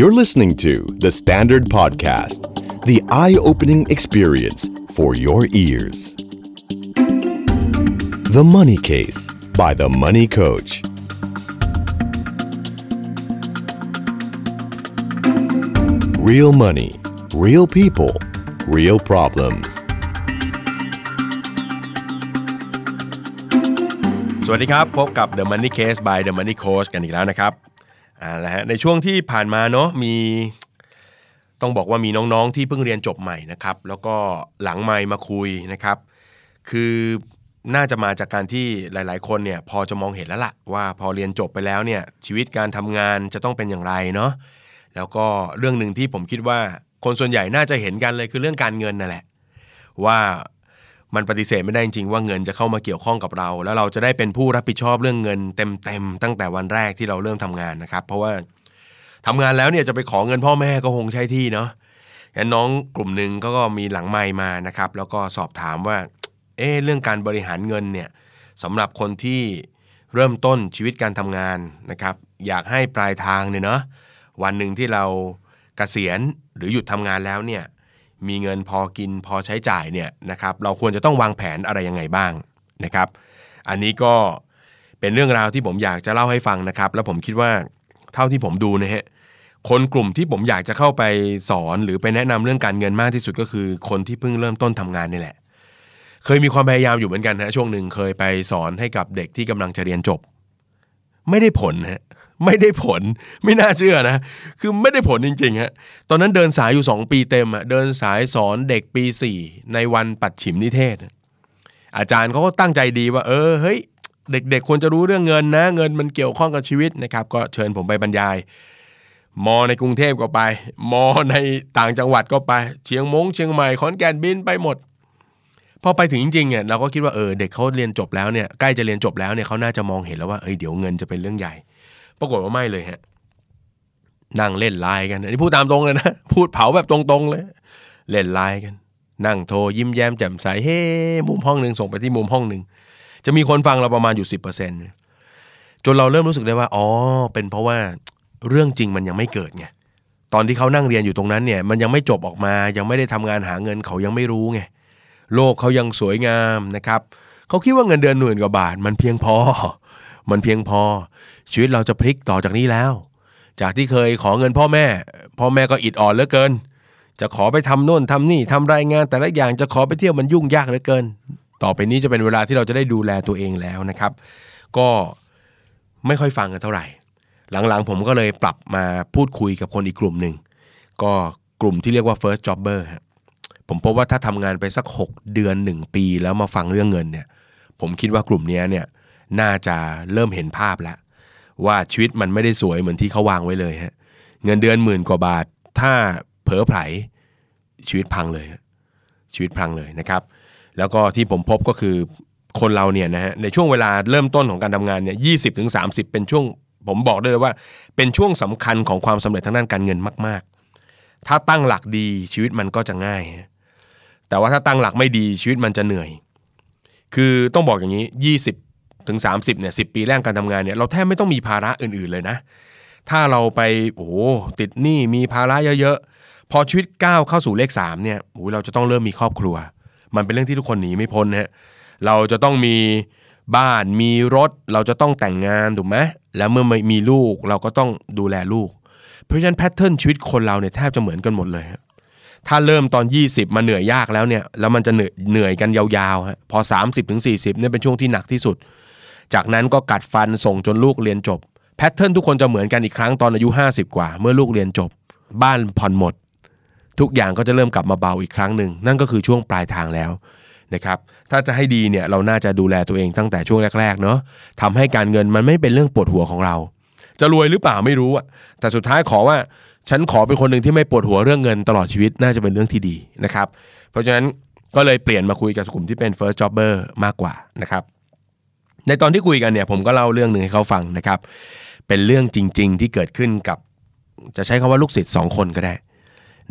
You're listening to The Standard Podcast, the eye opening experience for your ears. The Money Case by The Money Coach. Real money, real people, real problems. สวัสดีครับ พบกับ The Money Case by The Money Coach กันอีกแล้วนะครับ อ่าแล้วฮะในช่วงที่ผ่านมาเนาะมีต้องบอกว่ามีน้องๆที่เพิ่งเรียนจบใหม่นะครับ แล้วก็หลังไมค์มาคุยนะครับ คือน่าจะมาจากการที่หลาย ๆ คนเนี่ยพอจะมองเห็นแล้วล่ะว่าพอเรียนจบไปแล้วเนี่ยชีวิตการทำงานจะต้องเป็นอย่างไรเนาะแล้วก็เรื่องหนึ่งที่ผมคิดว่าคนส่วนใหญ่น่าจะเห็นกันเลยคือเรื่องการเงินนั่นแหละ ว่า มันปฏิเสธไม่ได้จริงๆว่าเงินจะเข้ามาเกี่ยวข้องกับเรา แล้วเราจะได้เป็นผู้รับผิดชอบเรื่องเงินเต็มๆตั้งแต่วันแรกที่เราเริ่มทำงานนะครับ เพราะว่าทำงานแล้วเนี่ยจะไปขอเงินพ่อแม่ก็คงใช่ที่เนาะงั้นน้องกลุ่มหนึ่งก็ก็มีหลังไมค์มานะครับ แล้วก็สอบถามว่า เอ๊เรื่องการบริหารเงินเนี่ยสำหรับคนที่เริ่มต้นชีวิตการทำงานนะครับ อยากให้ปลายทางเนี่ยเนาะวันหนึ่งที่เราเกษียณหรือหยุดทำงานแล้วเนี่ย มีเงินพอกินพอใช้จ่ายเนี่ยนะครับเราควรจะต้องวางแผนอะไรยังไงบ้างนะครับ อันนี้ก็เป็นเรื่องราวที่ผมอยากจะเล่าให้ฟังนะครับ แล้วผมคิดว่าเท่าที่ผมดูนะฮะคนกลุ่มที่ผมอยากจะเข้าไปสอนหรือไปแนะนำเรื่องการเงินมากที่สุดก็คือ คนที่เพิ่งเริ่มต้นทำงานนี่แหละ เคยมีความพยายามอยู่เหมือนกันนะช่วงหนึ่งเคยไปสอนให้กับเด็กที่กำลังจะเรียนจบ ไม่ได้ผลฮะ ไม่ได้ผลไม่น่าเชื่อนะ คือไม่ได้ผลจริงๆฮะตอนนั้นเดินสายอยู่ 2 ปีเต็มอะเดินสายสอนเด็กปี 4 ในวันปัดฉิมนิเทศ อาจารย์เขาก็ตั้งใจดีว่า เออเฮ้ยเด็กๆควรจะรู้เรื่องเงินนะ เงินมันเกี่ยวข้องกับชีวิตนะครับ ก็เชิญผมไปบรรยายมอในกรุงเทพก็ไป มอในต่างจังหวัดก็ไป เชียงมงเชียงใหม่ขอนแก่นบินไปหมด พอไปถึงจริงๆเนี่ยเราก็คิดว่าเออเด็กเขาเรียนจบแล้วเนี่ยใกล้จะเรียนจบแล้วเนี่ยเขาน่าจะมองเห็นแล้วว่าเอ้ยเดี๋ยวเงินจะเป็นเรื่องใหญ่ ปรากฏว่าไม่เลยฮะนั่งเล่นไลน์กันอันนี้พูดตามตรงเลยนะพูดเผาแบบตรงๆเลย เล่นไลน์กัน นั่งโทรยิ้มแย้มแจ่มใสเฮ้มุมห้องหนึ่งส่งไปที่มุมห้องหนึ่งจะมีคนฟังเราประมาณอยู่สิบเปอร์เซ็นจนเราเริ่มรู้สึกได้ว่าอ๋อเป็นเพราะว่าเรื่องจริงมันยังไม่เกิดไงตอนที่เขานั่งเรียนอยู่ตรงนั้นเนี่ยมันยังไม่จบออกมา ยังไม่ได้ทำงานหาเงินเขายังไม่รู้ไงโลกเขายังสวยงามนะครับเขาคิดว่าเงินเดือนหมื่นกว่าบาท มันเพียงพอ มันเพียงพอ ชีวิตเราจะพลิกต่อจากนี้แล้ว จากที่เคยขอเงินพ่อแม่ พ่อแม่ก็อิดอ่อนเหลือเกิน จะขอไปทำโน่นทำนี่ทำรายงาน แต่ละอย่างจะขอไปเที่ยวมันยุ่งยากเหลือเกิน ต่อไปนี้จะเป็นเวลาที่เราจะได้ดูแลตัวเองแล้วนะครับ ก็ไม่ค่อยฟังกันเท่าไหร่ หลังๆผมก็เลยปรับมาพูดคุยกับคนอีกกลุ่มหนึ่งก็กลุ่มที่เรียกว่า first jobber ผมพบว่าถ้าทำงานไปสัก 6 เดือน 1 ปีแล้วมาฟังเรื่องเงินเนี่ย ผมคิดว่ากลุ่มนี้เนี่ย น่าจะเริ่มเห็นภาพแล้ว ว่าชีวิตมันไม่ได้สวยเหมือนที่เขาวางไว้เลยฮะเงินเดือนหมื่นกว่าบาท ถ้าเผลอไผลชีวิตพังเลยชีวิตพังเลยนะครับ แล้วก็ที่ผมพบก็คือคนเราเนี่ยนะฮะในช่วงเวลาเริ่มต้นของการทำงานเนี่ยยี่สิบถึงสาเป็นช่วง ผมบอกได้เลยว่า เป็นช่วงสำคัญของความสำเร็จทางด้านการเงินมาก ๆ ถ้าตั้งหลักดีชีวิตมันก็จะง่ายฮะแต่ว่าถ้าตั้งหลักไม่ดีชีวิตมันจะเหนื่อย คือต้องบอกอย่างนี้ 20 ถึง 30เนี่ย10ปีแรกการทำงานเนี่ยเราแทบไม่ต้องมีภาระอื่นๆเลยนะ ถ้าเราไปโอ้ติดหนี้มีภาระเยอะๆ พอชีวิตก้าวเข้าสู่เลข3เนี่ยโอ้เราจะต้องเริ่มมีครอบครัว มันเป็นเรื่องที่ทุกคนหนีไม่พ้นนะฮะเราจะต้องมีบ้านมีรถเราจะต้องแต่งงานถูกไหมแล้วเมื่อมีลูกเราก็ต้องดูแลลูก เพราะฉะนั้นแพทเทิร์นชีวิตคนเราเนี่ยแทบจะเหมือนกันหมดเลย ถ้าเริ่มตอน 20 มาเหนื่อยยากแล้วเนี่ยแล้วมันจะเหนื่อยกันยาวๆฮะพอ 30ถึง40เนี่ยเป็นช่วงที่หนักที่สุด จากนั้นก็กัดฟันส่งจนลูกเรียนจบ แพทเทิร์นทุกคนจะเหมือนกันอีกครั้งตอนอายุ 50 กว่า เมื่อลูกเรียนจบ บ้านผ่อนหมด ทุกอย่างก็จะเริ่มกลับมาเบาอีกครั้งหนึ่งนั่นก็คือช่วงปลายทางแล้วนะครับถ้าจะให้ดีเนี่ยเราน่าจะดูแลตัวเองตั้งแต่ช่วงแรกๆเนาะทำให้การเงินมันไม่เป็นเรื่องปวดหัวของเรา จะรวยหรือเปล่าไม่รู้อะแต่สุดท้ายขอว่าฉันขอเป็นคนหนึ่งที่ไม่ปวดหัวเรื่องเงินตลอดชีวิตน่าจะเป็นเรื่องที่ดีนะครับเพราะฉะนั้นก็เลยเปลี่ยนมาคุยกับกลุ่มที่เป็น first jobber มากกว่านะครับ ในตอนที่คุยกันเนี่ยผมก็เล่าเรื่องหนึ่งให้เขาฟังนะครับ เป็นเรื่องจริง ๆ ที่เกิดขึ้นกับ จะใช้คำว่าลูกศิษย์สองคนก็ได้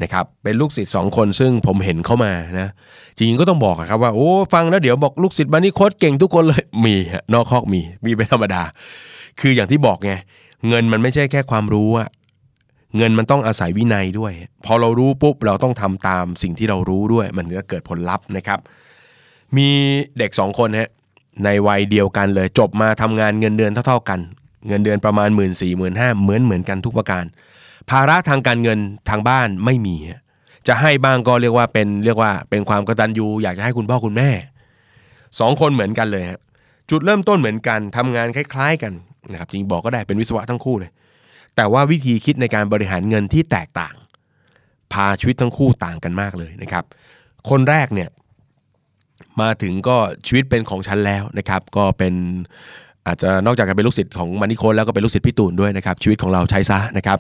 นะครับเป็นลูกศิษย์สองคนซึ่งผมเห็นเข้ามานะจริงๆก็ต้องบอกครับว่าโอ้ฟังแล้วเดี๋ยวบอกลูกศิษย์มานี่โคตรเก่งทุกคนเลยมีนอกคอกมีมีเป็นธรรมดา คืออย่างที่บอกไงเงินมันไม่ใช่แค่ความรู้อะเงินมันต้องอาศัยวินัยด้วย พอเรารู้ปุ๊บเราต้องทำตามสิ่งที่เรารู้ด้วย มันถึงจะเกิดผลลัพธ์นะครับ มีเด็กสองคนฮะ ในวัยเดียวกันเลย จบมาทำงานเงินเดือนเท่า ๆกัน เงินเดือนประมาณ 1 4ื่นสี่หมื่นห้าเหมือนเหมือนกันทุกประการ ภาระทางการเงินทางบ้านไม่มี จะให้บ้างก็เรียกว่าเป็นเรียกว่าเป็นความกตัญญูอยากจะให้คุณพ่อคุณแม่สองคนเหมือนกันเลยฮะจุดเริ่มต้นเหมือนกันทำงานคล้าย ๆ กันนะครับจริงบอกก็ได้เป็นวิศวะทั้งคู่เลย แต่ว่าวิธีคิดในการบริหารเงินที่แตกต่าง พาชีวิตทั้งคู่ต่างกันมากเลยนะครับ คนแรกเนี่ย มาถึงก็ชีวิตเป็นของฉันแล้วนะครับก็เป็นอาจจะนอกจากจะเป็นลูกศิษย์ของมานิโคนแล้วก็เป็นลูกศิษย์พี่ตูนด้วยนะครับชีวิตของเราใช้ซะนะครับ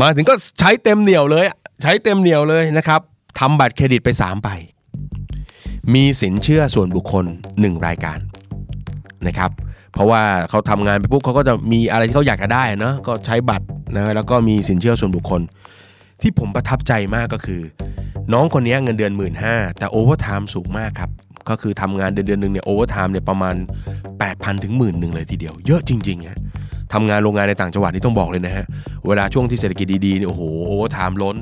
มาถึงก็ใช้เต็มเหนียวเลย ใช้เต็มเหนียวเลยนะครับทำบัตรเครดิตไป3ใบมีสินเชื่อส่วนบุคคล 1 รายการนะครับเพราะว่าเขาทำงานไปปุ๊บเขาก็จะมีอะไรที่เขาอยากจะได้เนาะก็ใช้บัตรนะแล้วก็มีสินเชื่อส่วนบุคคล ที่ผมประทับใจมากก็คือ น้องคนนี้เงินเดือน 1 หมื่น 5 แต่ overtime สูงมากครับ ก็คือทำงานเดือนเดือนหนึ่งเนี่ย overtime เนี่ยประมาณ 8,000 ถึงหมื่นหนึ่งเลยทีเดียว เยอะจริงๆฮะทำงานโรงงานในต่างจังหวัดนี่ต้องบอกเลยนะฮะ เวลาช่วงที่เศรษฐกิจดีๆเนี่ยโอ้โห overtime ล้น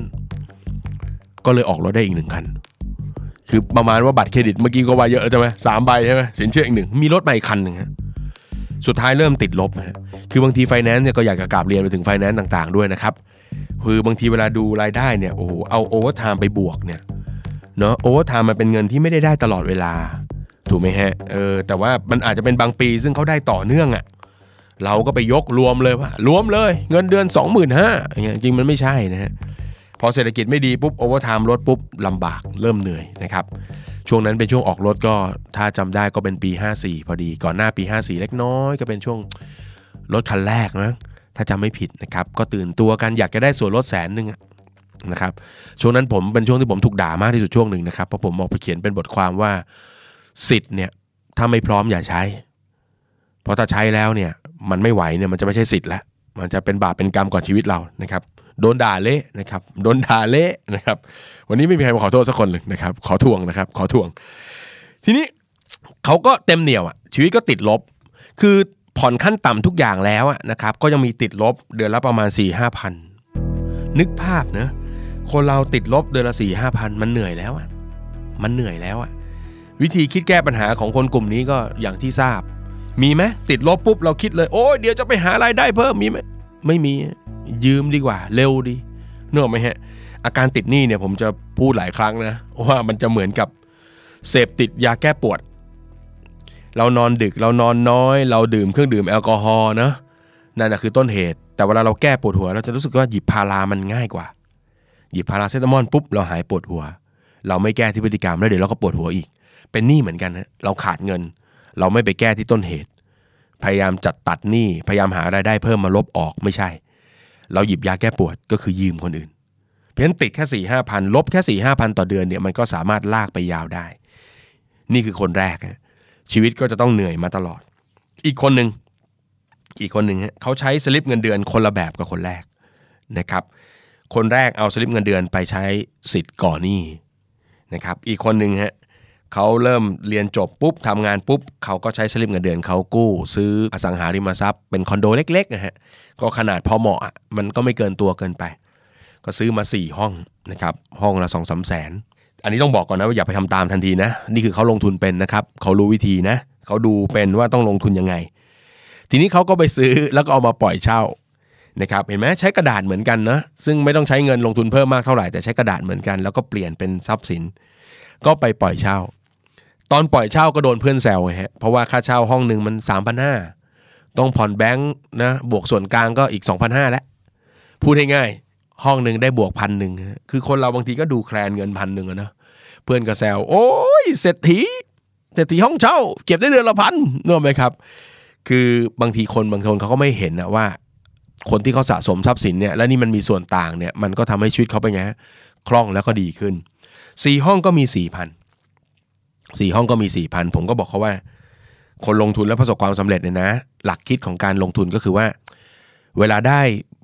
ก็เลยออกรถได้อีกหนึ่งคัน คือประมาณว่าบัตรเครดิตเมื่อกี้ก็ว่าเยอะแล้วใช่ไหมสามใบใช่ไหมสินเชื่ออีกหนึ่งมีรถมาอีกคันหนึ่งฮะสุดท้ายเริ่มติดลบฮะคือบางทีไฟแนนซ์เนี่ยก็อยากจะกราบเรียนไปถึงไฟแนนซ์ต่างๆด้วยนะครับคือบางทีเวลาดูรายได้เนี่ยโอ้โหเอา overtime ไปบวกเนี่ย เนาะ overtime มันเป็นเงินที่ไม่ได้ได้ตลอดเวลา ถูกไหมฮะเออแต่ว่ามันอาจจะเป็นบางปีซึ่งเขาได้ต่อเนื่องอะ่ะเราก็ไปยกรวมเลยว่ารวมเลย เงินเดือน 25,000 อย่างเงี้ยจริงมันไม่ใช่นะฮะพอเศรษฐกิจไม่ดีปุ๊บ overtime ลดปุ๊บลำบากเริ่มเหนื่อยนะครับ ช่วงนั้นเป็นช่วงออกรถก็ถ้าจำได้ก็เป็นปี 54 พอดีก่อนหน้าปี 54 เล็กน้อยก็เป็นช่วงรถคันแรกนะถ้าจำไม่ผิดนะครับ ก็ตื่นตัวกันอยากจะได้ส่วนลดแสนหนึ่งอะ นะครับช่วงนั้นผมเป็นช่วงที่ผมถูกด่ามากที่สุดช่วงหนึ่งนะครับเพราะผมออกไปเขียนเป็นบทความว่าสิทธิ์เนี่ยถ้าไม่พร้อมอย่าใช้ เพราะถ้าใช้แล้วเนี่ยมันไม่ไหวเนี่ยมันจะไม่ใช่สิทธิ์แล้วมันจะเป็นบาปเป็นกรรมก่อนชีวิตเรานะครับโดนด่าเละนะครับโดนด่าเละนะครับ วันนี้ไม่มีใครมาขอโทษสักคนเลยนะครับ ขอทวงนะครับ ขอทวง ทีนี้เขาก็เต็มเหนียวอะชีวิตก็ติดลบ คือผ่อนขั้นต่ำทุกอย่างแล้วอะนะครับ ก็ยังมีติดลบเดือนละประมาณ4ี่ห้าพันนึกภาพเนะ คนเราติดลบเดือนละสี่ห้าพันมันเหนื่อยแล้วอะมันเหนื่อยแล้วอะวิธีคิดแก้ปัญหาของคนกลุ่มนี้ก็อย่างที่ทราบ มีไหมติดลบปุ๊บเราคิดเลย โอ้ยเดี๋ยวจะไปหารายได้เพิ่มมีไหมไม่มียืมดีกว่า เร็วดีเนกอะไหมฮะ อาการติดหนี้เนี่ยผมจะพูดหลายครั้งนะว่ามันจะเหมือนกับเสพติดยาแก้ปวด เรานอนดึกเรานอนน้อย เราดื่มเครื่องดื่มแอลกอฮอล์นะนั่นแหะคือต้นเหตุ แต่เวลาเราแก้ปวดหัว เราจะรู้สึกว่าหยิบพารามันง่ายกว่า หยิบพาราเซตามอลปุ๊บเราหายปวดหัว เราไม่แก้ที่พฤติกรรมแล้วเดี๋ยวเราก็ปวดหัวอีก เป็นหนี้เหมือนกันฮะเราขาดเงิน เราไม่ไปแก้ที่ต้นเหตุ พยายามจัดตัดหนี้พยายามหารายได้เพิ่มมาลบออกไม่ใช่ เราหยิบยาแก้ปวดก็คือยืมคนอื่น เพราะฉะนั้นติดแค่สี่ห้าพันลบแค่สี่ห้าพันต่อเดือนเนี่ยมันก็สามารถลากไปยาวได้ นี่คือคนแรกฮะชีวิตก็จะต้องเหนื่อยมาตลอด อีกคนหนึ่งอีกคนหนึ่งเขาใช้สลิปเงินเดือนคนละแบบกับคนแรกนะครับ คนแรกเอาสลิปเงินเดือนไปใช้สิทธิ์ก่อนหนี้นะครับอีกคนหนึ่งฮะเขาเริ่มเรียนจบปุ๊บทำงานปุ๊บเขาก็ใช้สลิปเงินเดือนเขากู้ ซื้ออสังหาริมทรัพย์เป็นคอนโดเล็กๆนะฮะก็ขนาดพอเหมาะอะมันก็ไม่เกินตัวเกินไป ก็ซื้อมา 4 ห้องนะครับห้องละสองสามแสนอันนี้ต้องบอกก่อนนะว่าอย่าไปทำตามทันทีนะ นี่คือเขาลงทุนเป็นนะครับเขารู้วิธีนะเขาดูเป็นว่าต้องลงทุนยังไง ทีนี้เขาก็ไปซื้อแล้วก็เอามาปล่อยเช่า นะครับเห็นไหมใช้กระดาษเหมือนกันนะซึ่งไม่ต้องใช้เงินลงทุนเพิ่มมากเท่าไหร่แต่ใช้กระดาษเหมือนกันแล้วก็เปลี่ยนเป็นทรัพย์สิน ก็ไปปล่อยเช่า ตอนปล่อยเช่าก็โดนเพื่อนแซวฮะเพราะว่าค่าเช่าห้องหนึ่งมัน3 5 0 0ต้องผ่อนแบงค์นะบวกส่วนกลางก็อีก 2,500แล้วพูดง่ายๆห้องหนึ่งได้บวกพันหนึ่งคือคนเราบางทีก็ดูแคลนเงินพันหนึ่งอะนะเพื่อนก็แซวโอ้ยเศรษฐีเศรษฐีห้องเช่า เก็บได้เดือนละพันนึกไหมครับ คือบางทีคนบางคนเขาก็ไม่เห็นนะว่า คนที่เขาสะสมทรัพย์สินเนี่ยและนี่มันมีส่วนต่างเนี่ยมันก็ทำให้ชีวิตเขาเป็นไงคล่องแล้วก็ดีขึ้นสี่ห้องก็มีสี่พันสี่ห้องก็มีสี่พันผมก็บอกเขาว่า คนลงทุนแล้วประสบความสำเร็จเนี่ยนะ หลักคิดของการลงทุนก็คือว่า เวลาได้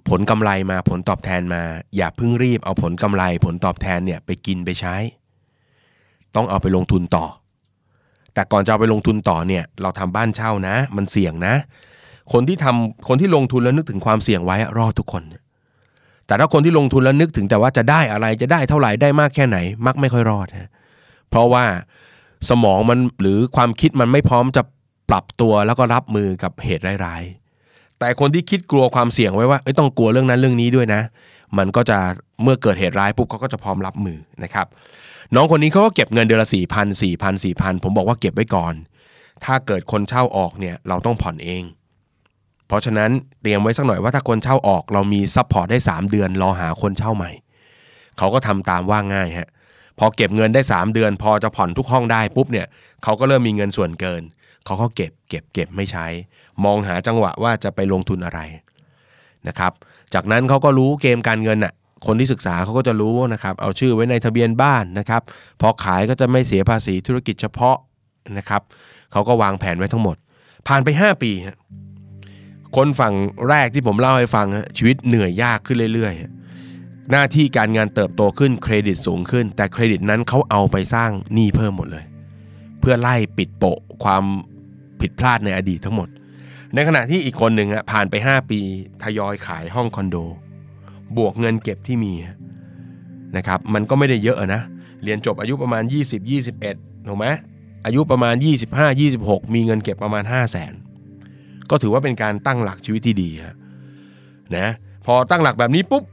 ผลกำไรมาผลตอบแทนมา อย่าเพิ่งรีบเอาผลกำไร ผลตอบแทนเนี่ยไปกินไปใช้ ต้องเอาไปลงทุนต่อ แต่ก่อนจะเอาไปลงทุนต่อเนี่ย เราทำบ้านเช่านะ มันเสี่ยงนะ คนที่ทำคนที่ลงทุนแล้วนึกถึงความเสี่ยงไว้รอดทุกคน แต่ถ้าคนที่ลงทุนแล้วนึกถึงแต่ว่าจะได้อะไรจะได้เท่าไหร่ได้มากแค่ไหน มักไม่ค่อยรอดฮะเพราะว่าสมองมันหรือความคิดมันไม่พร้อมจะปรับตัวแล้วก็รับมือกับเหตุร้ายๆ แต่คนที่คิดกลัวความเสี่ยงไว้ว่าต้องกลัวเรื่องนั้นเรื่องนี้ด้วยนะ มันก็จะเมื่อเกิดเหตุร้ายปุ๊บเขาก็จะพร้อมรับมือนะครับ น้องคนนี้เขาก็เก็บเงินเดือนละสี่พันสี่พันสี่พันผมบอกว่าเก็บไว้ก่อน ถ้าเกิดคนเช่าออกเนี่ยเราต้องผ่อนเอง เพราะฉะนั้นเตรียมไว้สักหน่อยว่าถ้าคนเช่าออกเรามี support ได้ 3 เดือนรอหาคนเช่าใหม่ เขาก็ทำตามว่าง่ายฮะพอเก็บเงินได้ 3 เดือน พอจะผ่อนทุกห้องได้ปุ๊บเนี่ยเขาก็เริ่มมีเงินส่วนเกิน เขาก็เก็บเก็บเก็บไม่ใช้ มองหาจังหวะว่าจะไปลงทุนอะไรนะครับ จากนั้นเขาก็รู้เกมการเงินอะคนที่ศึกษาเขาก็จะรู้นะครับเอาชื่อไว้ในทะเบียนบ้านนะครับ พอขายก็จะไม่เสียภาษีธุรกิจเฉพาะนะครับเขาก็วางแผนไว้ทั้งหมด ผ่านไป 5 ปีฮะ คนฝั่งแรกที่ผมเล่าให้ฟังฮะชีวิตเหนื่อยยากขึ้นเรื่อยๆ หน้าที่การงานเติบโตขึ้นเครดิตสูงขึ้น แต่เครดิตนั้นเขาเอาไปสร้างหนี้เพิ่มหมดเลย เพื่อไล่ปิดโปะความผิดพลาดในอดีตทั้งหมด ในขณะที่อีกคนหนึ่งฮะผ่านไป 5 ปีทยอยขายห้องคอนโด บวกเงินเก็บที่มีนะครับมันก็ไม่ได้เยอะนะ เรียนจบอายุประมาณ 20 21ถูกไหมอายุประมาณ 25 26 มีเงินเก็บประมาณ 5 0 0แสน ก็ถือว่าเป็นการตั้งหลักชีวิตที่ดีฮะนะพอตั้งหลักแบบนี้ปุ๊บ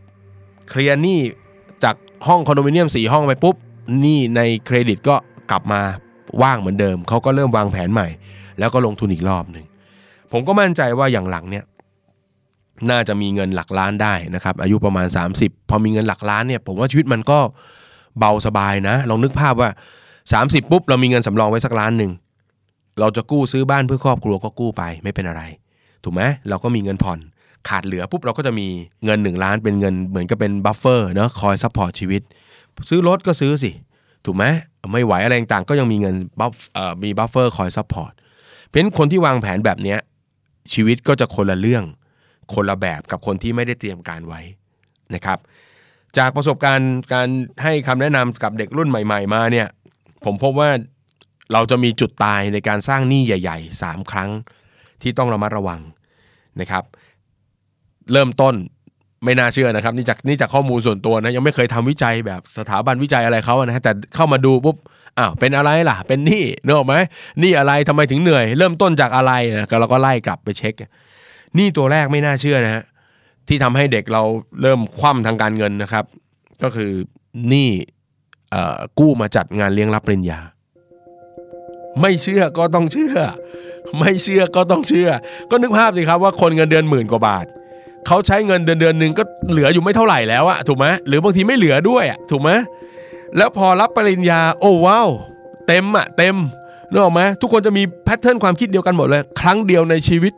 เคลียร์หนี้จากห้องคอนโดมิเนียม4ห้องไปปุ๊บหนี้ในเครดิตก็กลับมาว่างเหมือนเดิม เขาก็เริ่มวางแผนใหม่ แล้วก็ลงทุนอีกรอบหนึ่งผมก็มั่นใจว่าอย่างหลังเนี่ยน่าจะมีเงินหลักล้านได้นะครับ อายุประมาณ 30 พอมีเงินหลักล้านเนี่ย ผมว่าชีวิตมันก็เบาสบายนะ ลองนึกภาพว่า 30 ปุ๊บ เรามีเงินสำรองไว้สักล้านหนึ่ง เราจะกู้ซื้อบ้านเพื่อครอบครัวก็กู้ไปไม่เป็นอะไร ถูกไหมเราก็มีเงินผ่อนขาดเหลือปุ๊บเราก็จะมีเงิน 1 ล้านเป็นเงินเหมือนกับเป็น buffer เนาะคอย support ชีวิต ซื้อรถก็ซื้อสิ ถูกไหมไม่ไหวอะไรต่างๆก็ยังมีเงิน buff มี buffer คอย support เพราะฉะนั้นคนที่วางแผนแบบนี้ชีวิตก็จะคนละเรื่อง คนละแบบกับคนที่ไม่ได้เตรียมการไว้นะครับ จากประสบการณ์การให้คำแนะนำกับเด็กรุ่นใหม่ ๆ มาเนี่ยผมพบว่า เราจะมีจุดตายในการสร้างหนี้ใหญ่ ๆ 3 ครั้งที่ต้องระมัดระวังนะครับ เริ่มต้นไม่น่าเชื่อนะครับนี่จากนี่จากข้อมูลส่วนตัวนะยังไม่เคยทำวิจัยแบบสถาบันวิจัยอะไรเขานะฮะแต่เข้ามาดูปุ๊บอ้าวเป็นอะไรล่ะ เป็นหนี้เนออกไหมหนี้อะไรทำไมถึงเหนื่อย เริ่มต้นจากอะไรนะก็เราก็ไล่กลับไปเช็คหนี้ตัวแรกไม่น่าเชื่อนะฮะที่ทำให้เด็กเราเริ่มคว่ำทางการเงินนะครับ ก็คือหนี้กู้มาจัดงานเลี้ยงรับปริญญา ไม่เชื่อก็ต้องเชื่อ ไม่เชื่อก็ต้องเชื่อ ก็นึกภาพสิครับว่าคนเงินเดือนหมื่นกว่าบาทเขาใช้เงินเดือนเดือนหนึ่งก็เหลืออยู่ไม่เท่าไหร่แล้วอะถูกไหมหรือบางทีไม่เหลือด้วยอะถูกไหมแล้วพอรับปริญญาโอ้ว้าวเต็มอะเต็มนึกออกไหมทุกคนจะมีแพทเทิร์นความคิดเดียวกันหมดเลย ครั้งเดียวในชีวิต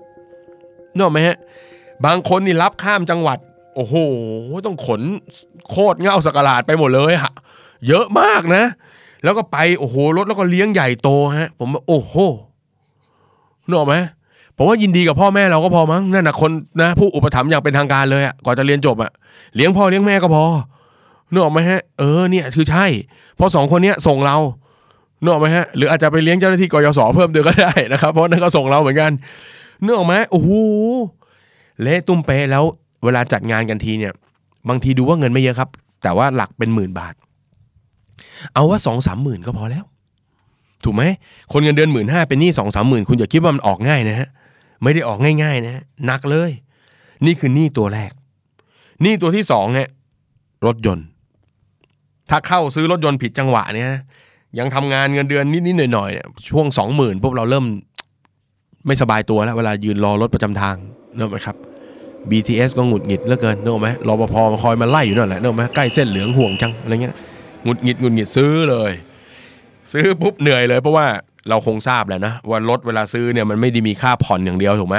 นึกออกไหมฮะบางคนนี่รับข้ามจังหวัด โอ้โหต้องขนโคตรเงาสกหลาดไปหมดเลยอะเยอะมากนะ แล้วก็ไปโอ้โหรถแล้วก็เลี้ยงใหญ่โตฮะ ผมโอ้โหนึกออกไหมผมว่ายินดีกับพ่อแม่เราก็พอมั้งนั่นนะคนนะ ผู้อุปถัมภ์อย่างเป็นทางการเลยอะก่อนจะเรียนจบอะเลี้ยงพ่อเลี้ยงแม่ก็พอนึกออกไหมฮะเออเนี่ยคือใช่เพราะสองคนเนี้ยส่งเรานึกออกไหมฮะหรืออาจจะไปเลี้ยงเจ้าหน้าที่กยศเพิ่มเติมก็ได้นะครับ เพราะนั่นก็ส่งเราเหมือนกันนึกออกไหมโอ้โหเละตุ้มเปะแล้วเวลาจัดงานกันทีเนี่ย บางทีดูว่าเงินไม่เยอะครับ แต่ว่าหลักเป็นหมื่นบาท เอาว่าสองสามหมื่นก็พอแล้ว ถูกไหมคนเงินเดือนหมื่นห้าเป็นหนี้สองสามหมื่นคุณอย่าคิดว่ามันออกง่ายนะฮะไม่ได้ออกง่ายๆนะหนักเลย นี่คือหนี้ตัวแรกหนี้ตัวที่สองฮะรถยนต์ ถ้าเข้าซื้อรถยนต์ผิดจังหวะเนี่ยยังทำงานเงินเดือนนิดๆหน่อยๆเนี่ยช่วงสองหมื่นพวกเราเริ่มไม่สบายตัวแล้ว เวลายืนรอรถประจำทางนึกอะไหมครับ BTS ก็หงุดหงิดเหลือเกินนึกออกไหม รปภ. มาคอยมาไล่อยู่นั่นแหละนึกออกไหมใกล้เส้นเหลืองห่วงจังอะไรเงี้ย หงุดหงิดหงุดหงิดซื้อเลย ซื้อปุ๊บเหนื่อยเลย เพราะว่าเราคงทราบแหละนะว่ารถเวลาซื้อเนี่ยมันไม่ได้มีค่าผ่อนอย่างเดียวถูกไหม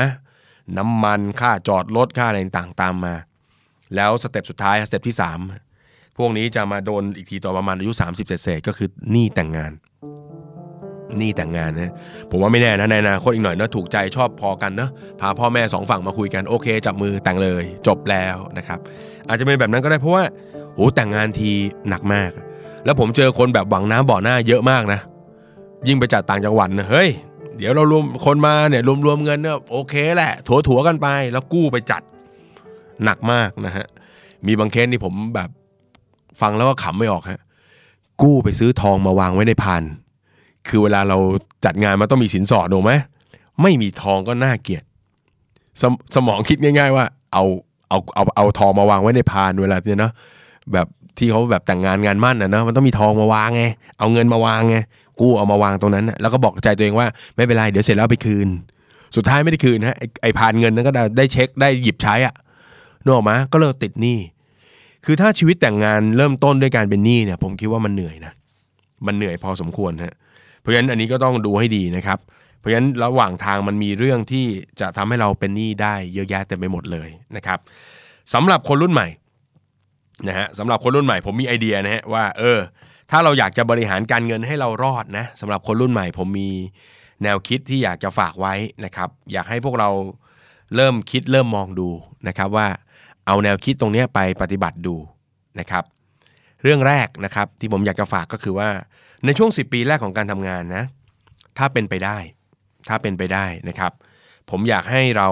น้ำมันค่าจอดรถค่าอะไรต่างตามมา แล้ว step สุดท้าย step ที่สามพวกนี้จะมาโดนอีกทีต่อประมาณอายุ 30 เศษก็คือหนี้แต่งงานหนี้แต่งงานนะผมว่าไม่แน่นะในอนาคตอีกหน่อยนะถูกใจชอบพอกันเนะพาพ่อแม่สองฝั่งมาคุยกันโอเค จับมือแต่งเลยจบแล้วนะครับ อาจจะเป็นแบบนั้นก็ได้เพราะว่าโหแต่งงานทีหนักมาก แล้วผมเจอคนแบบหวังน้ำบ่อหน้าเยอะมากนะ ยิ่งไปจัดต่างจังหวัดนะเฮ้ย เดี๋ยวเรารวมคนมาเนี่ยรวมๆเงินเนี่ยโอเคแหละ ถัวๆกันไป แล้วกู้ไปจัดหนักมากนะฮะ มีบางเคสนี่ผมแบบฟังแล้วก็ขำไม่ออกฮะ กู้ไปซื้อทองมาวางไว้ในพาน คือเวลาเราจัดงานมันต้องมีสินสอดถูกไหมไม่มีทองก็น่าเกลียดสมสมองคิดง่าย ๆ ว่า เอาเอาเอาเอาทองมาวางไว้ในพานเวลาเนี่ยเนาะแบบ ที่เขาแบบแต่งงานงานมั่นนะเนาะมันต้องมีทองมาวางไงเอาเงินมาวางไงกู้เอามาวางตรงนั้น แล้วก็บอกใจตัวเองว่าไม่เป็นไรเดี๋ยวเสร็จแล้วไปคืน สุดท้ายไม่ได้คืนฮะไอ้ไอ้พานเงินนั้นก็ได้เช็คได้หยิบใช้อะนึกออกไหมก็เลยติดหนี้คือถ้าชีวิตแต่งงานเริ่มต้นด้วยการเป็นหนี้เนี่ย ผมคิดว่ามันเหนื่อยนะมันเหนื่อยพอสมควรฮะเพราะฉะนั้นอันนี้ก็ต้องดูให้ดีนะครับ เพราะฉะนั้นระหว่างทางมันมีเรื่องที่จะทำให้เราเป็นหนี้ได้เยอะแยะเต็มไปหมดเลยนะครับสำหรับคนรุ่นใหม่ นะฮะสำหรับคนรุ่นใหม่ผมมีไอเดียนะฮะว่าเออถ้าเราอยากจะบริหารการเงินให้เรารอดนะสำหรับคนรุ่นใหม่ผมมีแนวคิดที่อยากจะฝากไว้นะครับ อยากให้พวกเราเริ่มคิดเริ่มมองดูนะครับว่าเอาแนวคิดตรงนี้ไปปฏิบัติดูนะครับ เรื่องแรกนะครับที่ผมอยากจะฝากก็คือว่าในช่วง 10 ปีแรกของการทำงานนะถ้าเป็นไปได้ ถ้าเป็นไปได้นะครับ ผมอยากให้เรา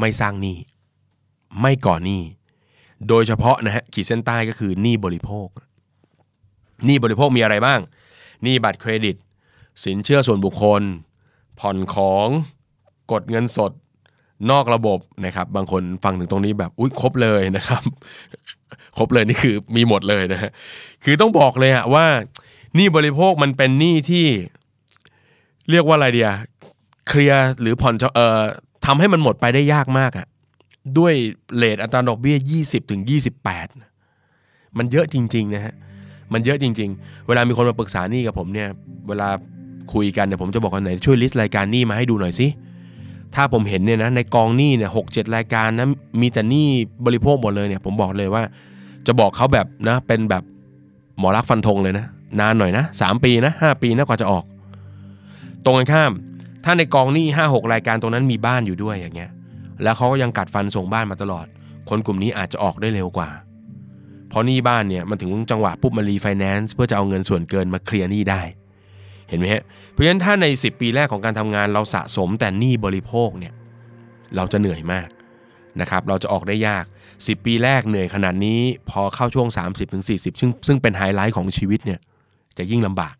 ไม่สร้างหนี้ไม่ก่อหนี้ โดยเฉพาะนะฮะขีดเส้นใต้ก็คือหนี้บริโภคหนี้บริโภคมีอะไรบ้างหนี้บัตรเครดิต สินเชื่อส่วนบุคคล ผ่อนของกดเงินสดนอกระบบนะครับบางคนฟังถึงตรงนี้แบบอุ้ยครบเลยนะครับ ครบเลยนี่คือมีหมดเลยนะฮะคือต้องบอกเลยอะว่าหนี้บริโภคมันเป็นหนี้ที่เรียกว่าอะไรเดียเคลียร์หรือผ่อนเอ่อทำให้มันหมดไปได้ยากมากอะ ด้วยเลทอัตราดอกเบี้ย 20ถึง28 มันเยอะจริงๆนะฮะ มันเยอะจริง ๆ เวลามีคนมาปรึกษานี้กับผมเนี่ย เวลาคุยกันเนี่ยผมจะบอกว่าไหนช่วยลิสต์รายการหนี้มาให้ดูหน่อยสิถ้าผมเห็นเนี่ยนะในกองหนี้เนี่ยหกเจ็ดรายการนะมีแต่หนี้บริโภคหมดเลยเนี่ยผมบอกเลยว่า จะบอกเขาแบบนะเป็นแบบหมอรักฟันธงเลยนะ นานหน่อยนะสามปีนะห้าปีนะกว่าจะออก ตรงกันข้าม ถ้าในกองหนี้ห้าหกรายการตรงนั้นมีบ้านอยู่ด้วยอย่างเงี้ย แล้วเขาก็ยังกัดฟันส่งบ้านมาตลอด คนกลุ่มนี้อาจจะออกได้เร็วกว่า เพราะหนี้บ้านเนี่ยมันถึงจังหวะปุ๊บมารีไฟแนนซ์เพื่อจะเอาเงินส่วนเกินมา clear หนี้ได้ เห็นไหมฮะ เพราะฉะนั้นถ้าใน 10 ปีแรกของการทำงานเราสะสมแต่หนี้บริโภคเนี่ยเราจะเหนื่อยมากนะครับ เราจะออกได้ยาก 10 ปีแรกเหนื่อยขนาดนี้ พอเข้าช่วง 30-40 ซึ่งซึ่งเป็นไฮไลท์ของชีวิตเนี่ยจะยิ่งลำบาก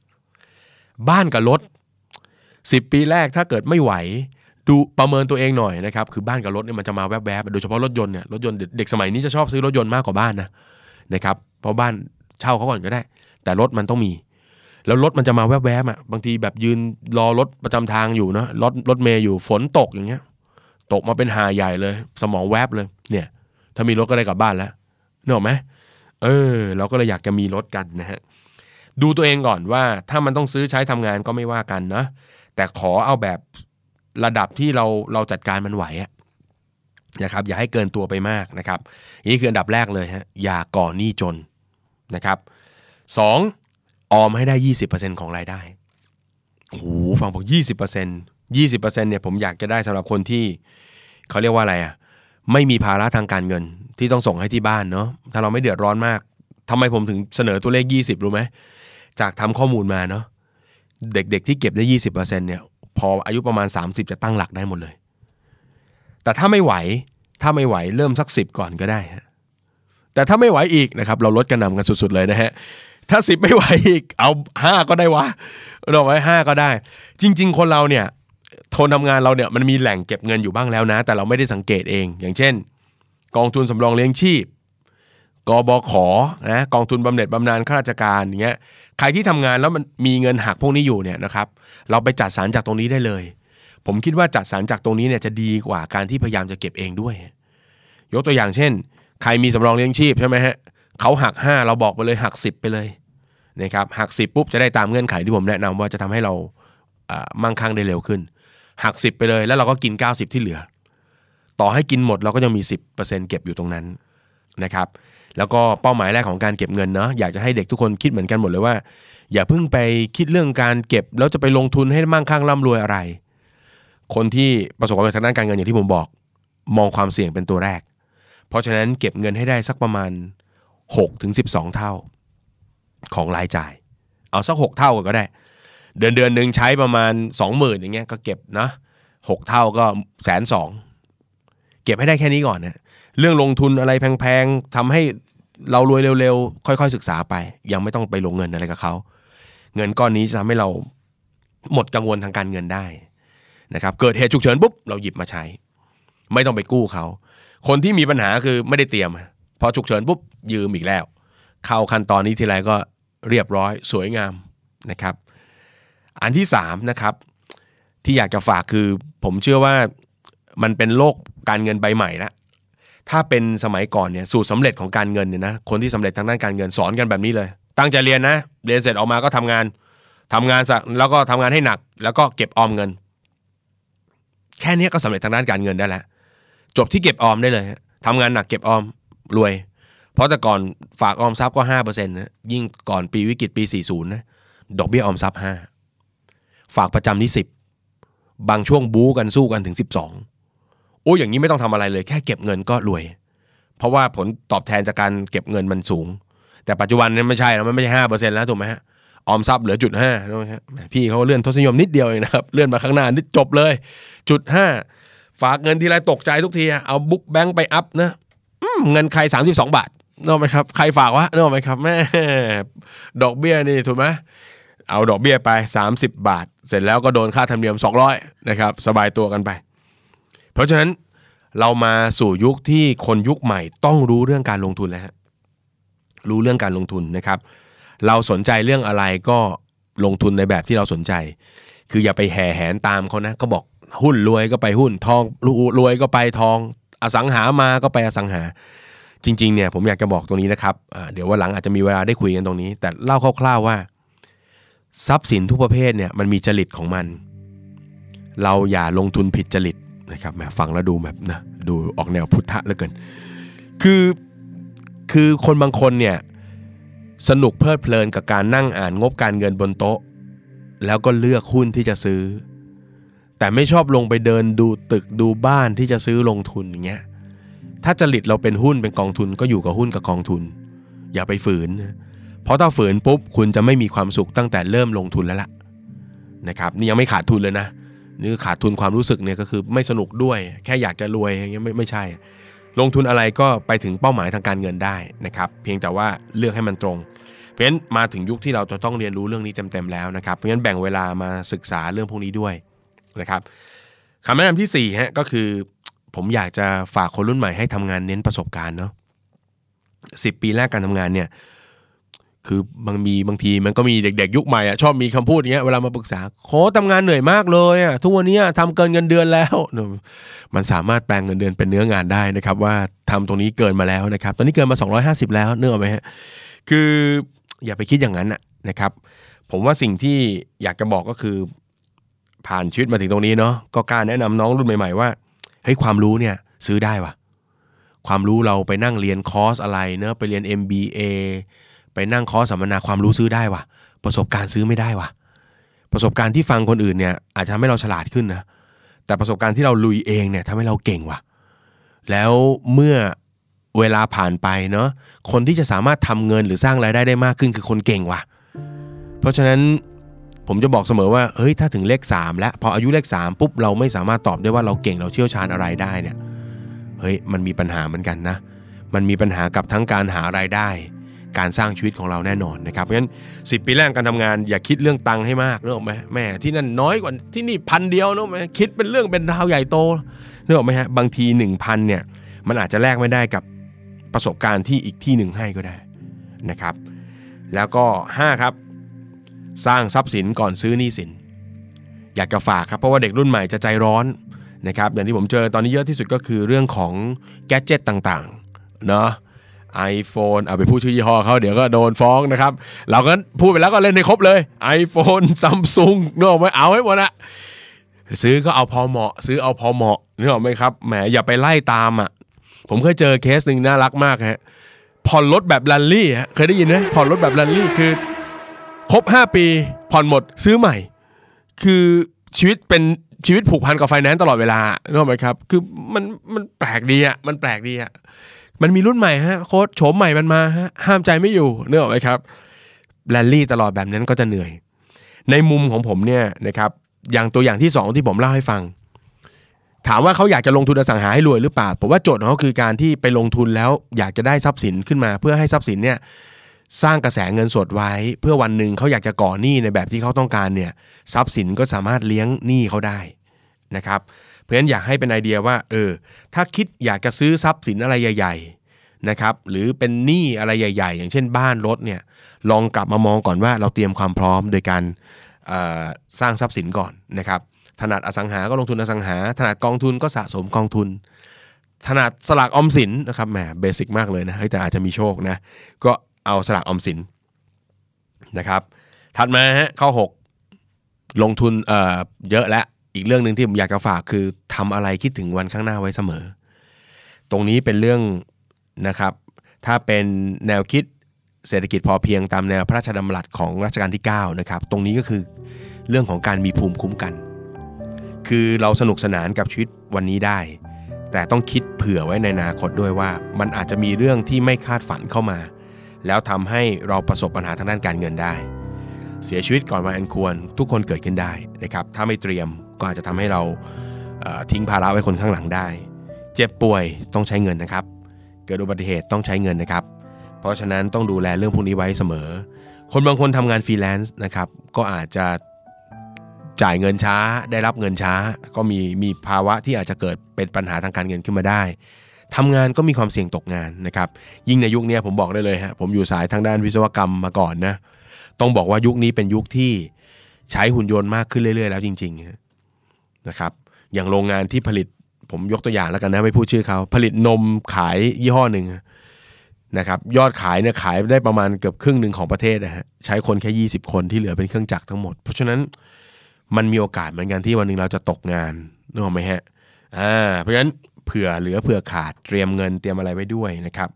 บ้านกับรถ10 ปีแรกถ้าเกิดไม่ไหว ดูประเมินตัวเองหน่อยนะครับคือบ้านกับรถเนี่ยมันจะมาแวบๆโดยเฉพาะรถยนต์เนี่ยรถยนต์เด็กสมัยนี้จะชอบซื้อรถยนต์มากกว่าบ้านนะนะครับเพราะบ้านเช่าเขาก่อนก็ได้ แต่รถมันต้องมี แล้วรถมันจะมาแวบๆอะบางทีแบบยืนรอรถประจำทางอยู่เนะรถรถเมย์อยู่ฝนตกอย่างเงี้ย ตกมาเป็นหาใหญ่เลย สมองแวบเลย เนี่ย ถ้ามีรถก็ได้กลับบ้านแล้วนึกออกไหมเออ เราก็เลยอยากจะมีรถกันนะฮะดูตัวเองก่อนว่าถ้ามันต้องซื้อใช้ทำงานก็ไม่ว่ากันนะแต่ขอเอาแบบ ระดับที่เราเราจัดการมันไหวนะครับ อย่าให้เกินตัวไปมากนะครับนี่คืออันดับแรกเลยฮะอย่าก่อหนี้จนนะครับสองออมให้ได้ 20%ของรายได้โอ้โหฟังบอก 20% 20%เนี่ยผมอยากจะได้สำหรับคนที่เขาเรียกว่าอะไรอะไม่มีภาระทางการเงินที่ต้องส่งให้ที่บ้านเนาะถ้าเราไม่เดือดร้อนมากทำไมผมถึงเสนอตัวเลข 20 รู้ไหมจากทำข้อมูลมาเนาะเด็กๆที่เก็บได้ 20%เนี่ย พออายุประมาณ 30 จะตั้งหลักได้หมดเลย แต่ถ้าไม่ไหวถ้าไม่ไหวเริ่มสักสิบก่อนก็ได้ฮะแต่ถ้าไม่ไหวอีกนะครับ เราลดกระนำกันสุด ๆ เลยนะฮะถ้าสิบไม่ไหวอีกเอาห้าก็ได้วะเราไว้ห้าก็ได้ จริง ๆ คนเราเนี่ยทนทำงานเราเนี่ยมันมีแหล่งเก็บเงินอยู่บ้างแล้วนะ แต่เราไม่ได้สังเกตเอง อย่างเช่น กองทุนสำรองเลี้ยงชีพกบขนะกองทุนบำเหน็จบำนาญข้าราชการอย่างเงี้ย ใครที่ทำงานแล้วมันมีเงินหักพวกนี้อยู่เนี่ยนะครับ เราไปจัดสรรจากตรงนี้ได้เลย ผมคิดว่าจัดสรรจากตรงนี้เนี่ยจะดีกว่าการที่พยายามจะเก็บเองด้วย ยกตัวอย่างเช่น ใครมีสำรองเลี้ยงชีพใช่ไหมฮะเขาหัก 5 เราบอกไปเลยหัก 10 ไปเลยนะครับหัก 10 ปุ๊บจะได้ตามเงื่อนไขที่ผมแนะนำว่าจะทำให้เราอ่ามั่งคั่งได้เร็วขึ้น หัก 10 ไปเลยแล้วเราก็กิน 90 ที่เหลือ ต่อให้กินหมดเราก็ยังมี 10%เก็บอยู่ตรงนั้นนะครับ แล้วก็เป้าหมายแรกของการเก็บเงินเนาะอยากจะให้เด็กทุกคนคิดเหมือนกันหมดเลยว่า อย่าเพิ่งไปคิดเรื่องการเก็บ แล้วจะไปลงทุนให้มั่งคั่งร่ำรวยอะไร คนที่ประสบความสำเร็จทางด้านการเงินอย่างที่ผมบอก มองความเสี่ยงเป็นตัวแรก เพราะฉะนั้นเก็บเงินให้ได้สักประมาณ6ถึง12 เท่า ของรายจ่าย เอาสัก 6 เท่าก็ได้ เดือนเดือนหนึ่งใช้ประมาณ 20,000อย่างเงี้ยก็เก็บนะหกเท่าก็แสนสองเก็บให้ได้แค่นี้ก่อนนะเรื่องลงทุนอะไรแพงๆทำให้ เรารวยเร็วๆ ค่อยๆศึกษาไป ยังไม่ต้องไปลงเงินอะไรกับเขา เงินก้อนนี้จะทำให้เราหมดกังวลทางการเงินได้นะครับ เกิดเหตุฉุกเฉินปุ๊บเราหยิบมาใช้ ไม่ต้องไปกู้เขา คนที่มีปัญหาคือไม่ได้เตรียม พอฉุกเฉินปุ๊บยืมอีกแล้ว เข้าขั้นตอนนี้ทีไรก็เรียบร้อยสวยงามนะครับ อันที่สามนะครับที่อยากจะฝากคือผมเชื่อว่ามันเป็นโลกการเงินใบใหม่ล้ว ถ้าเป็นสมัยก่อนเนี่ยสูตรสาเร็จของการเงินเนี่ยนะคนที่สำเร็จทางด้านการเงินสอนกันแบบนี้เลย ตั้งใจเรียนนะเรียนเสร็จออกมาก็ทำงานทำงานสักแล้วก็ทำงานให้หนัก แล้วก็เก็บออมเงิน แค่นี้ก็สำเร็จทางด้านการเงินได้แล้วจบที่เก็บออมได้เลยทำงานหนักเก็บออมรวย เพราะแต่ก่อนฝากออมทรัพย์ก็ห้าเปอร์เซ็นต์นะยิ่งก่อนปีวิกฤตปีสี่ศูนย์นะดอกเบี้ยออมทรัพย์ห้าฝากประจำนี่สิบบางช่วงบู๊กันสู้กันถึงสิบสอง โอ้อย่างนี้ไม่ต้องทำอะไรเลย แค่เก็บเงินก็รวย เพราะว่าผลตอบแทนจากการเก็บเงินมันสูง แต่ปัจจุบันนี้ไม่ใช่แล้วมันไม่ใช่ห้าเปอร์เซ็นต์แล้วถูกไหมฮะออมทรัพย์เหลือจุดห้าพี่เขาเลื่อนทศนิยมนิดเดียวเองนะครับเลื่อนมาข้างหน้านิดจบเลยจุดห้าฝากเงินทีไรตกใจทุกทีเอาบุ๊กแบงค์ไปอัพนะเงินใครสามสิบสองบาทนึกไหมครับใครฝากวะนึกไหมครับแม่ดอกเบี้ยนี่ถูกไหมเอาดอกเบี้ยไป 30 บาท เสร็จแล้วก็โดนค่าธรรมเนียม 200นะครับสบายตัวกันไป เพราะฉะนั้นเรามาสู่ยุคที่คนยุคใหม่ต้องรู้เรื่องการลงทุนแล้วฮะรู้เรื่องการลงทุนนะครับ เราสนใจเรื่องอะไรก็ลงทุนในแบบที่เราสนใจ คืออย่าไปแห่แหนตามเขานะก็บอกหุ้นรวยก็ไปหุ้นทองรวยก็ไปทอง อสังหามาก็ไปอสังหา จริงๆเนี่ยผมอยากจะบอกตรงนี้นะครับเดี๋ยววันหลังอาจจะมีเวลาได้คุยกันตรงนี้ แต่เล่าคร่าวๆว่า ทรัพย์สินทุกประเภทเนี่ยมันมีจริตของมัน เราอย่าลงทุนผิดจริต นะครับแหมฟังแล้วดูแบบนะดูออกแนวพุทธะเหลือเกิน คือคือคนบางคนเนี่ยสนุกเพลิดเพลินกับการนั่งอ่านงบการเงินบนโต๊ะ แล้วก็เลือกหุ้นที่จะซื้อ แต่ไม่ชอบลงไปเดินดูตึกดูบ้านที่จะซื้อลงทุนอย่างเงี้ยถ้าจริตเราเป็นหุ้นเป็นกองทุนก็อยู่กับหุ้นกับกองทุน อย่าไปฝืน เพราะถ้าฝืนปุ๊บคุณจะไม่มีความสุขตั้งแต่เริ่มลงทุนแล้วล่ะนะครับนี่ยังไม่ขาดทุนเลยนะ นี่ขาดทุนความรู้สึกเนี่ยก็คือไม่สนุกด้วย แค่อยากจะรวยอย่างเงี้ยไม่ไม่ใช่ ลงทุนอะไรก็ไปถึงเป้าหมายทางการเงินได้นะครับ เพียงแต่ว่าเลือกให้มันตรง เพราะฉะนั้นมาถึงยุคที่เราจะต้องเรียนรู้เรื่องนี้เต็มๆแล้วนะครับ เพราะฉะนั้นแบ่งเวลามาศึกษาเรื่องพวกนี้ด้วยนะครับคำแนะนำที่4ฮะก็คือ ผมอยากจะฝากคนรุ่นใหม่ให้ทำงานเน้นประสบการณ์เนาะสิปีแรกการทำงานเนี่ย คือบางมีบางทีมันก็มีเด็กๆ ยุคใหม่อะชอบมีคำพูดอย่างเงี้ยเวลามาปรึกษาโคทำงานเหนื่อยมากเลยอะทุกวันนี้ทำเกินเงินเดือนแล้ว มันสามารถแปลงเงินเดือนเป็นเนื้องานได้นะครับว่าทำตรงนี้เกินมาแล้วนะครับ ตอนนี้เกินมา 250 แล้วเนื้อไหมฮะคืออย่าไปคิดอย่างนั้นนะครับ ผมว่าสิ่งที่อยากจะบอกก็คือ ผ่านชีวิตมาถึงตรงนี้เนาะก็การแนะนำน้องรุ่นใหม่ ๆ ว่าเฮ้ยความรู้เนี่ยซื้อได้วะความรู้เราไปนั่งเรียนคอร์สอะไรเนาะไปเรียน MBA ไปนั่งคอสัมมนาความรู้ซื้อได้วะประสบการณ์ซื้อไม่ได้วะประสบการณ์ที่ฟังคนอื่นเนี่ยอาจจะทำให้เราฉลาดขึ้นนะแต่ประสบการณ์ที่เราลุยเองเนี่ยทำให้เราเก่งว่ะแล้วเมื่อเวลาผ่านไปเนาะคนที่จะสามารถทำเงินหรือสร้างรายได้ได้มากขึ้นคือคนเก่งว่ะเพราะฉะนั้นผมจะบอกเสมอว่าเฮ้ยถ้าถึงเลข 3 แล้วพออายุเลข 3 ปุ๊บเราไม่สามารถตอบได้ว่าเราเก่งเราเชี่ยวชาญอะไรได้เนี่ยเฮ้ยมันมีปัญหาเหมือนกันนะ มันมีปัญหากับทั้งการหารายได้ การสร้างชีวิตของเราแน่นอนนะครับเพราะฉะนั้นสิปีแรกการทำงานอย่าคิดเรื่องตังค์ให้มากเนอะไหมแม่ที่นั่นน้อยกว่าที่นี่พันเดียวเนอะไหมคิดเป็นเรื่องเป็นราวใหญ่โตเนอะไหมฮะบางที 1 0 0พันเนี่ยมันอาจจะแลกไม่ได้กับประสบการณ์ที่อีกที่หนึ่งให้ก็ได้นะครับ แล้วก็ 5 ครับ สร้างทรัพย์สินก่อนซื้อหนี้สิน อยากจะฝากครับเพราะว่าเด็กรุ่นใหม่จะใจร้อนนะครับอย่างที่ผมเจอตอนนี้เยอะที่สุดก็คือเรื่องของ gadget ต่างๆเนาะ iPhone เอาไปพูดชื่อยี่ห้อเขาเดี๋ยวก็โดนฟ้องนะครับ เราก็พูดไปแล้วก็เล่นในครบเลย iPhone Samsung นึกออกไหมเอาให้หมดอะซื้อก็เอาพอเหมาะ ซื้อเอาพอเหมาะนึกออกไหมครับแหมอย่าไปไล่ตามอะ ผมเคยเจอเคสหนึ่งน่ารักมากฮะผ่อนรถแบบลันลี่ฮะเคยได้ยินไหมผ่อนรถแบบลันลี่คือครบ 5 ปี ผ่อนหมดซื้อใหม่ คือชีวิตเป็นชีวิตผูกพันกับไฟแนนซ์ตลอดเวลานึกออกไหมครับ คือมันมันแปลกดีอะมันแปลกดีอะ มันมีรุ่นใหม่ฮะโค้ดโฉมใหม่มันมาฮะห้ามใจไม่อยู่เนื้อออกไหมครับแรลลี่ตลอดแบบนั้นก็จะเหนื่อย ในมุมของผมเนี่ยนะครับอย่างตัวอย่างที่ 2 ที่ผมเล่าให้ฟัง ถามว่าเขาอยากจะลงทุนอสังหาให้รวยหรือเปล่าผมว่าโจทย์ของเขาคือการที่ไปลงทุนแล้วอยากจะได้ทรัพย์สินขึ้นมา เพื่อให้ทรัพย์สินเนี่ยสร้างกระแสเงินสดไว้ เพื่อวันหนึ่งเขาอยากจะก่อหนี้ในแบบที่เขาต้องการเนี่ยทรัพย์สินก็สามารถเลี้ยงหนี้เขาได้นะครับ เพราะฉะนั้นอยากให้เป็นไอเดียว่าเออถ้าคิดอยากจะซื้อทรัพย์สินอะไรใหญ่ ๆนะครับ หรือเป็นหนี้อะไรใหญ่ ๆ อย่างเช่นบ้านรถเนี่ยลองกลับมามองก่อนว่าเราเตรียมความพร้อมโดยการสร้างทรัพย์สินก่อนนะครับถนัดอสังหาก็ลงทุนอสังหา ถนัดกองทุนก็สะสมกองทุน ถนัดสลากออมสินนะครับแหมเบสิกมากเลยนะแต่อาจจะมีโชคนะก็เอาสลากออมสินนะครับถัดมาฮะข้อ 6 ลงทุนเอ่อเยอะและ อีกเรื่องหนึ่งที่ผมอยากจะฝากคือทำอะไรคิดถึงวันข้างหน้าไว้เสมอ ตรงนี้เป็นเรื่องนะครับ ถ้าเป็นแนวคิดเศรษฐกิจพอเพียงตามแนวพระราชดำรัสของรัชกาลที่9นะครับตรงนี้ก็คือเรื่องของการมีภูมิคุ้มกัน คือเราสนุกสนานกับชีวิตวันนี้ได้ แต่ต้องคิดเผื่อไว้ในอนาคตด้วยว่า มันอาจจะมีเรื่องที่ไม่คาดฝันเข้ามา แล้วทำให้เราประสบปัญหาทางด้านการเงินได้ เสียชีวิตก่อนวัยอันควรทุกคนเกิดขึ้นได้นะครับถ้าไม่เตรียม ก็อาจจะทำให้เราทิ้งภาระไว้คนข้างหลังได้ เจ็บป่วยต้องใช้เงินนะครับ เกิดอุบัติเหตุต้องใช้เงินนะครับ เพราะฉะนั้นต้องดูแลเรื่องพวกนี้ไว้เสมอ คนบางคนทำงานฟรีแลนซ์นะครับก็อาจจะจ่ายเงินช้า ได้รับเงินช้า ก็มีมีภาวะที่อาจจะเกิดเป็นปัญหาทางการเงินขึ้นมาได้ทำงานก็มีความเสี่ยงตกงานนะครับ ยิ่งในยุคนี้ผมบอกได้เลยฮะผมอยู่สายทางด้านวิศวกรรมมาก่อนนะต้องบอกว่ายุคนี้เป็นยุคที่ใช้หุ่นยนต์มากขึ้นเรื่อย ๆ แล้วจริงๆ นะครับ อย่างโรงงานที่ผลิตผมยกตัวอย่างแล้วกันนะไม่พูดชื่อเขาผลิตนมขายยี่ห้อหนึ่งนะครับยอดขายเนี่ยขายได้ประมาณเกือบครึ่งหนึ่งของประเทศนะฮะใช้คนแค่ 20 คนที่เหลือเป็นเครื่องจักรทั้งหมด เพราะฉะนั้นมันมีโอกาสเหมือนกันที่วันหนึ่งเราจะตกงานนึกออกไหมฮะอ่าเพราะฉะนั้นเผื่อเหลือเผื่อขาดเตรียมเงินเตรียมอะไรไว้ด้วยนะครับ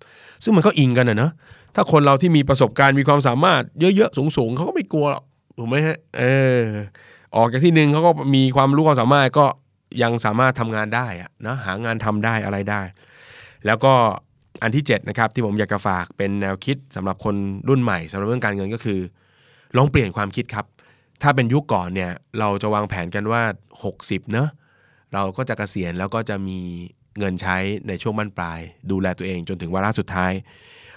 ซึ่งมันก็อิงกันนะเนาะถ้าคนเราที่มีประสบการณ์มีความสามารถเยอะๆสูงๆเขาก็ไม่กลัวหรอกถูกไหมฮะเออ ออกจากที่หนึ่งเขาก็มีความรู้ความสามารถก็ยังสามารถทำงานได้อะนะหางานทำได้อะไรได้ แล้วก็อันที่7นะครับที่ผมอยากจะฝากเป็นแนวคิดสำหรับคนรุ่นใหม่สำหรับเรื่องการเงินก็คือ ลองเปลี่ยนความคิดครับ ถ้าเป็นยุคก่อนเนี่ยเราจะวางแผนกันว่า 60 เนะเราก็จะกะเกษียณแล้วก็จะมีเงินใช้ในช่วงบั้นปลาย ดูแลตัวเองจนถึงวาระสุดท้าย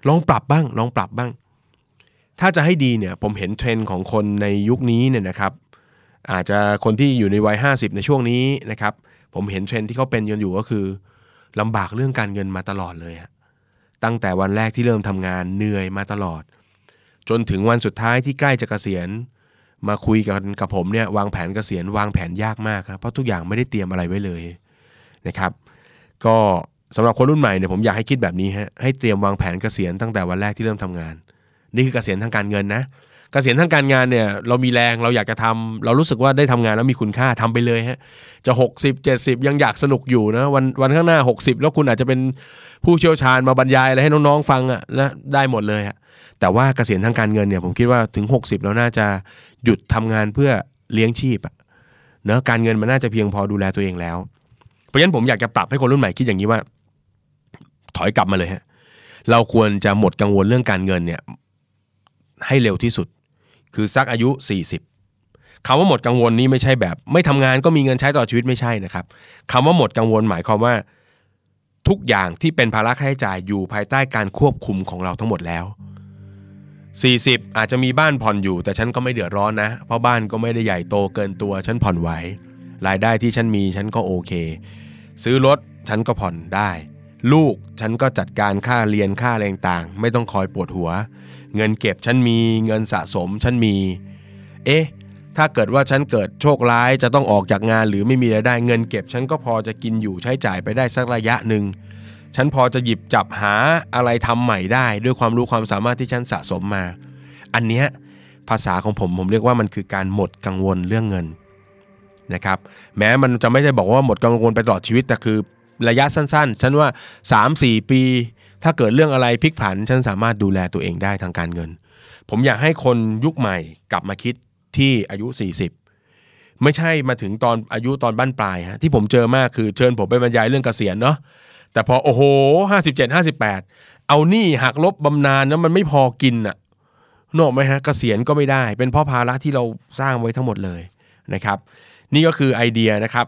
ลองปรับบ้าง ลองปรับบ้าง ถ้าจะให้ดีเนี่ยผมเห็นเทรนด์ของคนในยุคนี้เนี่ยนะครับ อาจจะคนที่อยู่ในวัย 50 ในช่วงนี้นะครับ ผมเห็นเทรนที่เขาเป็นกันอยู่ก็คือลำบากเรื่องการเงินมาตลอดเลยตั้งแต่วันแรกที่เริ่มทำงานเหนื่อยมาตลอด จนถึงวันสุดท้ายที่ใกล้จะกะเกษียณ มาคุยกันกับผมเนี่ยวางแผนเกษียณวางแผนยากมากครับเพราะทุกอย่างไม่ได้เตรียมอะไรไว้เลยนะครับ ก็สำหรับคนรุ่นใหม่เนี่ยผมอยากให้คิดแบบนี้ฮะให้เตรียมวางแผนเกษียณตั้งแต่วันแรกที่เริ่มทำงาน นี่คือเกษียณทางการเงินนะ กษียณทางการงานเนี่ยเรามีแรงเราอยากจะทำเรารู้สึกว่าได้ทำงานแล้วมีคุณค่าทำไปเลยฮะจะ 60 70 ยังอยากสนุกอยู่นะวันวันข้างหน้า 60 แล้วคุณอาจจะเป็นผู้เชี่ยวชาญมาบรรยายอะไรให้น้องๆฟังอะ่ะนะได้หมดเลยอะแต่ว่าเกษียณทางการเงินเนี่ยผมคิดว่าถึง 60 แล้วน่าจะหยุดทำงานเพื่อเลี้ยงชีพอะเนะการเงินมันน่าจะเพียงพอดูแลตัวเองแล้ว เพราะฉะนั้นผมอยากจะปรับให้คนรุ่นใหม่คิดอย่างนี้ว่า ถอยกลับมาเลยฮะเราควรจะหมดกังวลเรื่องการเงินเนี่ยให้เร็วที่สุด คือสักอายุ 40คำว่าหมดกังวลนี้ไม่ใช่แบบ ไม่ทำงานก็มีเงินใช้ต่อชีวิตไม่ใช่นะครับคำว่าหมดกังวลหมายความว่า ทุกอย่างที่เป็นภาระค่าใช้จ่ายอยู่ภายใต้การควบคุมของเราทั้งหมดแล้ว 40 อาจจะมีบ้านผ่อนอยู่ แต่ฉันก็ไม่เดือดร้อนนะ เพราะบ้านก็ไม่ได้ใหญ่โตเกินตัวฉันผ่อนไหวรายได้ที่ฉันมีฉันก็โอเค ซื้อรถฉันก็ผ่อนได้ ลูกฉันก็จัดการค่าเรียนค่าอะไรต่างไม่ต้องคอยปวดหัว เงินเก็บฉันมีเงินสะสมฉันมี เอ๊ะ ถ้าเกิดว่าฉันเกิดโชคร้ายจะต้องออกจากงานหรือไม่มีรายได้เงินเก็บ ฉันก็พอจะกินอยู่ใช้จ่ายไปได้สักระยะหนึ่งฉันพอจะหยิบจับหาอะไรทำใหม่ได้ ด้วยความรู้ความสามารถที่ฉันสะสมมา อันเนี้ยภาษาของผมผมเรียกว่ามันคือการหมดกังวลเรื่องเงินนะครับ แม้มันจะไม่ได้บอกว่าหมดกังวลไปตลอดชีวิตแต่คือ ระยะสั้นๆ ฉันว่า 3-4 ปี ถ้าเกิดเรื่องอะไรพลิกผัน ฉันสามารถดูแลตัวเองได้ทางการเงิน ผมอยากให้คนยุคใหม่กลับมาคิดที่อายุ 40 ไม่ใช่มาถึงตอนอายุตอนบ้านปลายฮะที่ผมเจอมากคือเชิญผมไปบรรยายเรื่องเกษียณเนาะแต่พอโอ้โหห้าสิบเจ็ดห้าสิบแปดเอานี่หักลบบำนาญแล้วมันไม่พอกินอะนอกไหมฮะเกษียณก็ไม่ได้ เป็นเพราะภาระที่เราสร้างไว้ทั้งหมดเลยนะครับ นี่ก็คือไอเดียนะครับ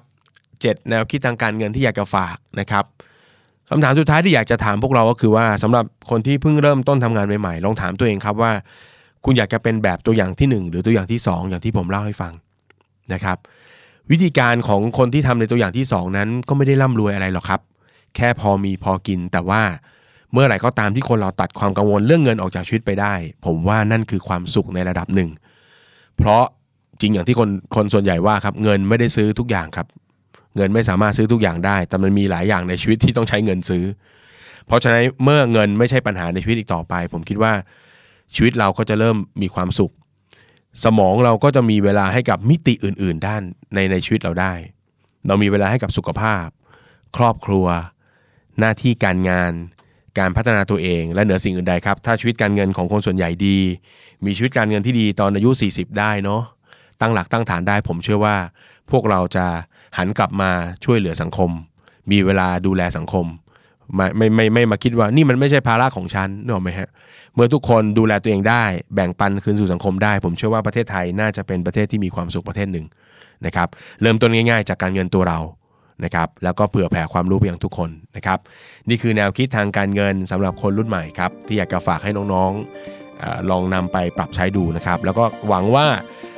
7 แนวคิดทางการเงินที่อยากจะฝากนะครับคำถามสุดท้ายที่อยากจะถามพวกเราก็คือว่าสำหรับคนที่เพิ่งเริ่มต้นทำงานใหม่ๆลองถามตัวเองครับว่า คุณอยากจะเป็นแบบตัวอย่างที่ 1 หรือตัวอย่างที่ 2 อย่างที่ผมเล่าให้ฟังนะครับ วิธีการของคนที่ทำในตัวอย่างที่ 2 นั้นก็ไม่ได้ร่ำรวยอะไรหรอกครับ แค่พอมีพอกินแต่ว่าเมื่อไหร่ก็ตามที่คนเราตัดความกังวลเรื่องเงินออกจากชีวิตไปได้ ผมว่านั่นคือความสุขในระดับหนึ่ง เพราะจริงอย่างที่คนคนส่วนใหญ่ว่าครับเงินไม่ได้ซื้อทุกอย่างครับ เงินไม่สามารถซื้อทุกอย่างได้ แต่มันมีหลายอย่างในชีวิตที่ต้องใช้เงินซื้อ เพราะฉะนั้นเมื่อเงินไม่ใช่ปัญหาในชีวิตอีกต่อไป ผมคิดว่าชีวิตเราก็จะเริ่มมีความสุข สมองเราก็จะมีเวลาให้กับมิติอื่น ๆ ด้านในในชีวิตเราได้ เรามีเวลาให้กับสุขภาพ ครอบครัว หน้าที่การงาน การพัฒนาตัวเองและเหนือสิ่งอื่นใดครับ ถ้าชีวิตการเงินของคนส่วนใหญ่ดี มีชีวิตการเงินที่ดีตอนอายุ 40 ได้เนาะตั้งหลักตั้งฐานได้ผมเชื่อว่าพวกเราจะ หันกลับมาช่วยเหลือสังคม มีเวลาดูแลสังคม ไม่ไม่ไม่ไม่มาคิดว่านี่มันไม่ใช่ภาระของฉันนึกออกไหมฮะเมื่อทุกคนดูแลตัวเองได้ แบ่งปันคืนสู่สังคมได้ ผมเชื่อว่าประเทศไทยน่าจะเป็นประเทศที่มีความสุขประเทศหนึ่งนะครับเริ่มต้นง่ายๆ จากการเงินตัวเรานะครับแล้วก็เผื่อแผ่ความรู้ไปยังทุกคนนะครับนี่คือแนวคิดทางการเงินสำหรับคนรุ่นใหม่ครับที่อยากจะฝากให้น้องๆลองนำไปปรับใช้ดูนะครับแล้วก็หวังว่า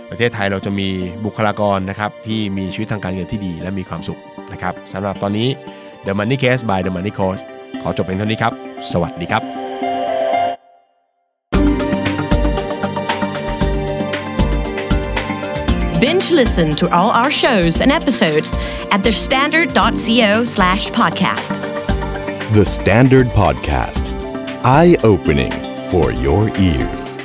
ประเทศไทยเราจะมีบุคลากรนะครับที่มีชีวิตทางการเงินที่ดีและมีความสุขนะครับสำหรับตอนนี้ The Money Case by The Money Coach ขอจบเพียงเท่านี้ครับ สวัสดีครับ Binge listen to all our shows and episodes at thestandard.co slash podcast. The Standard Podcast. Eye opening for your ears.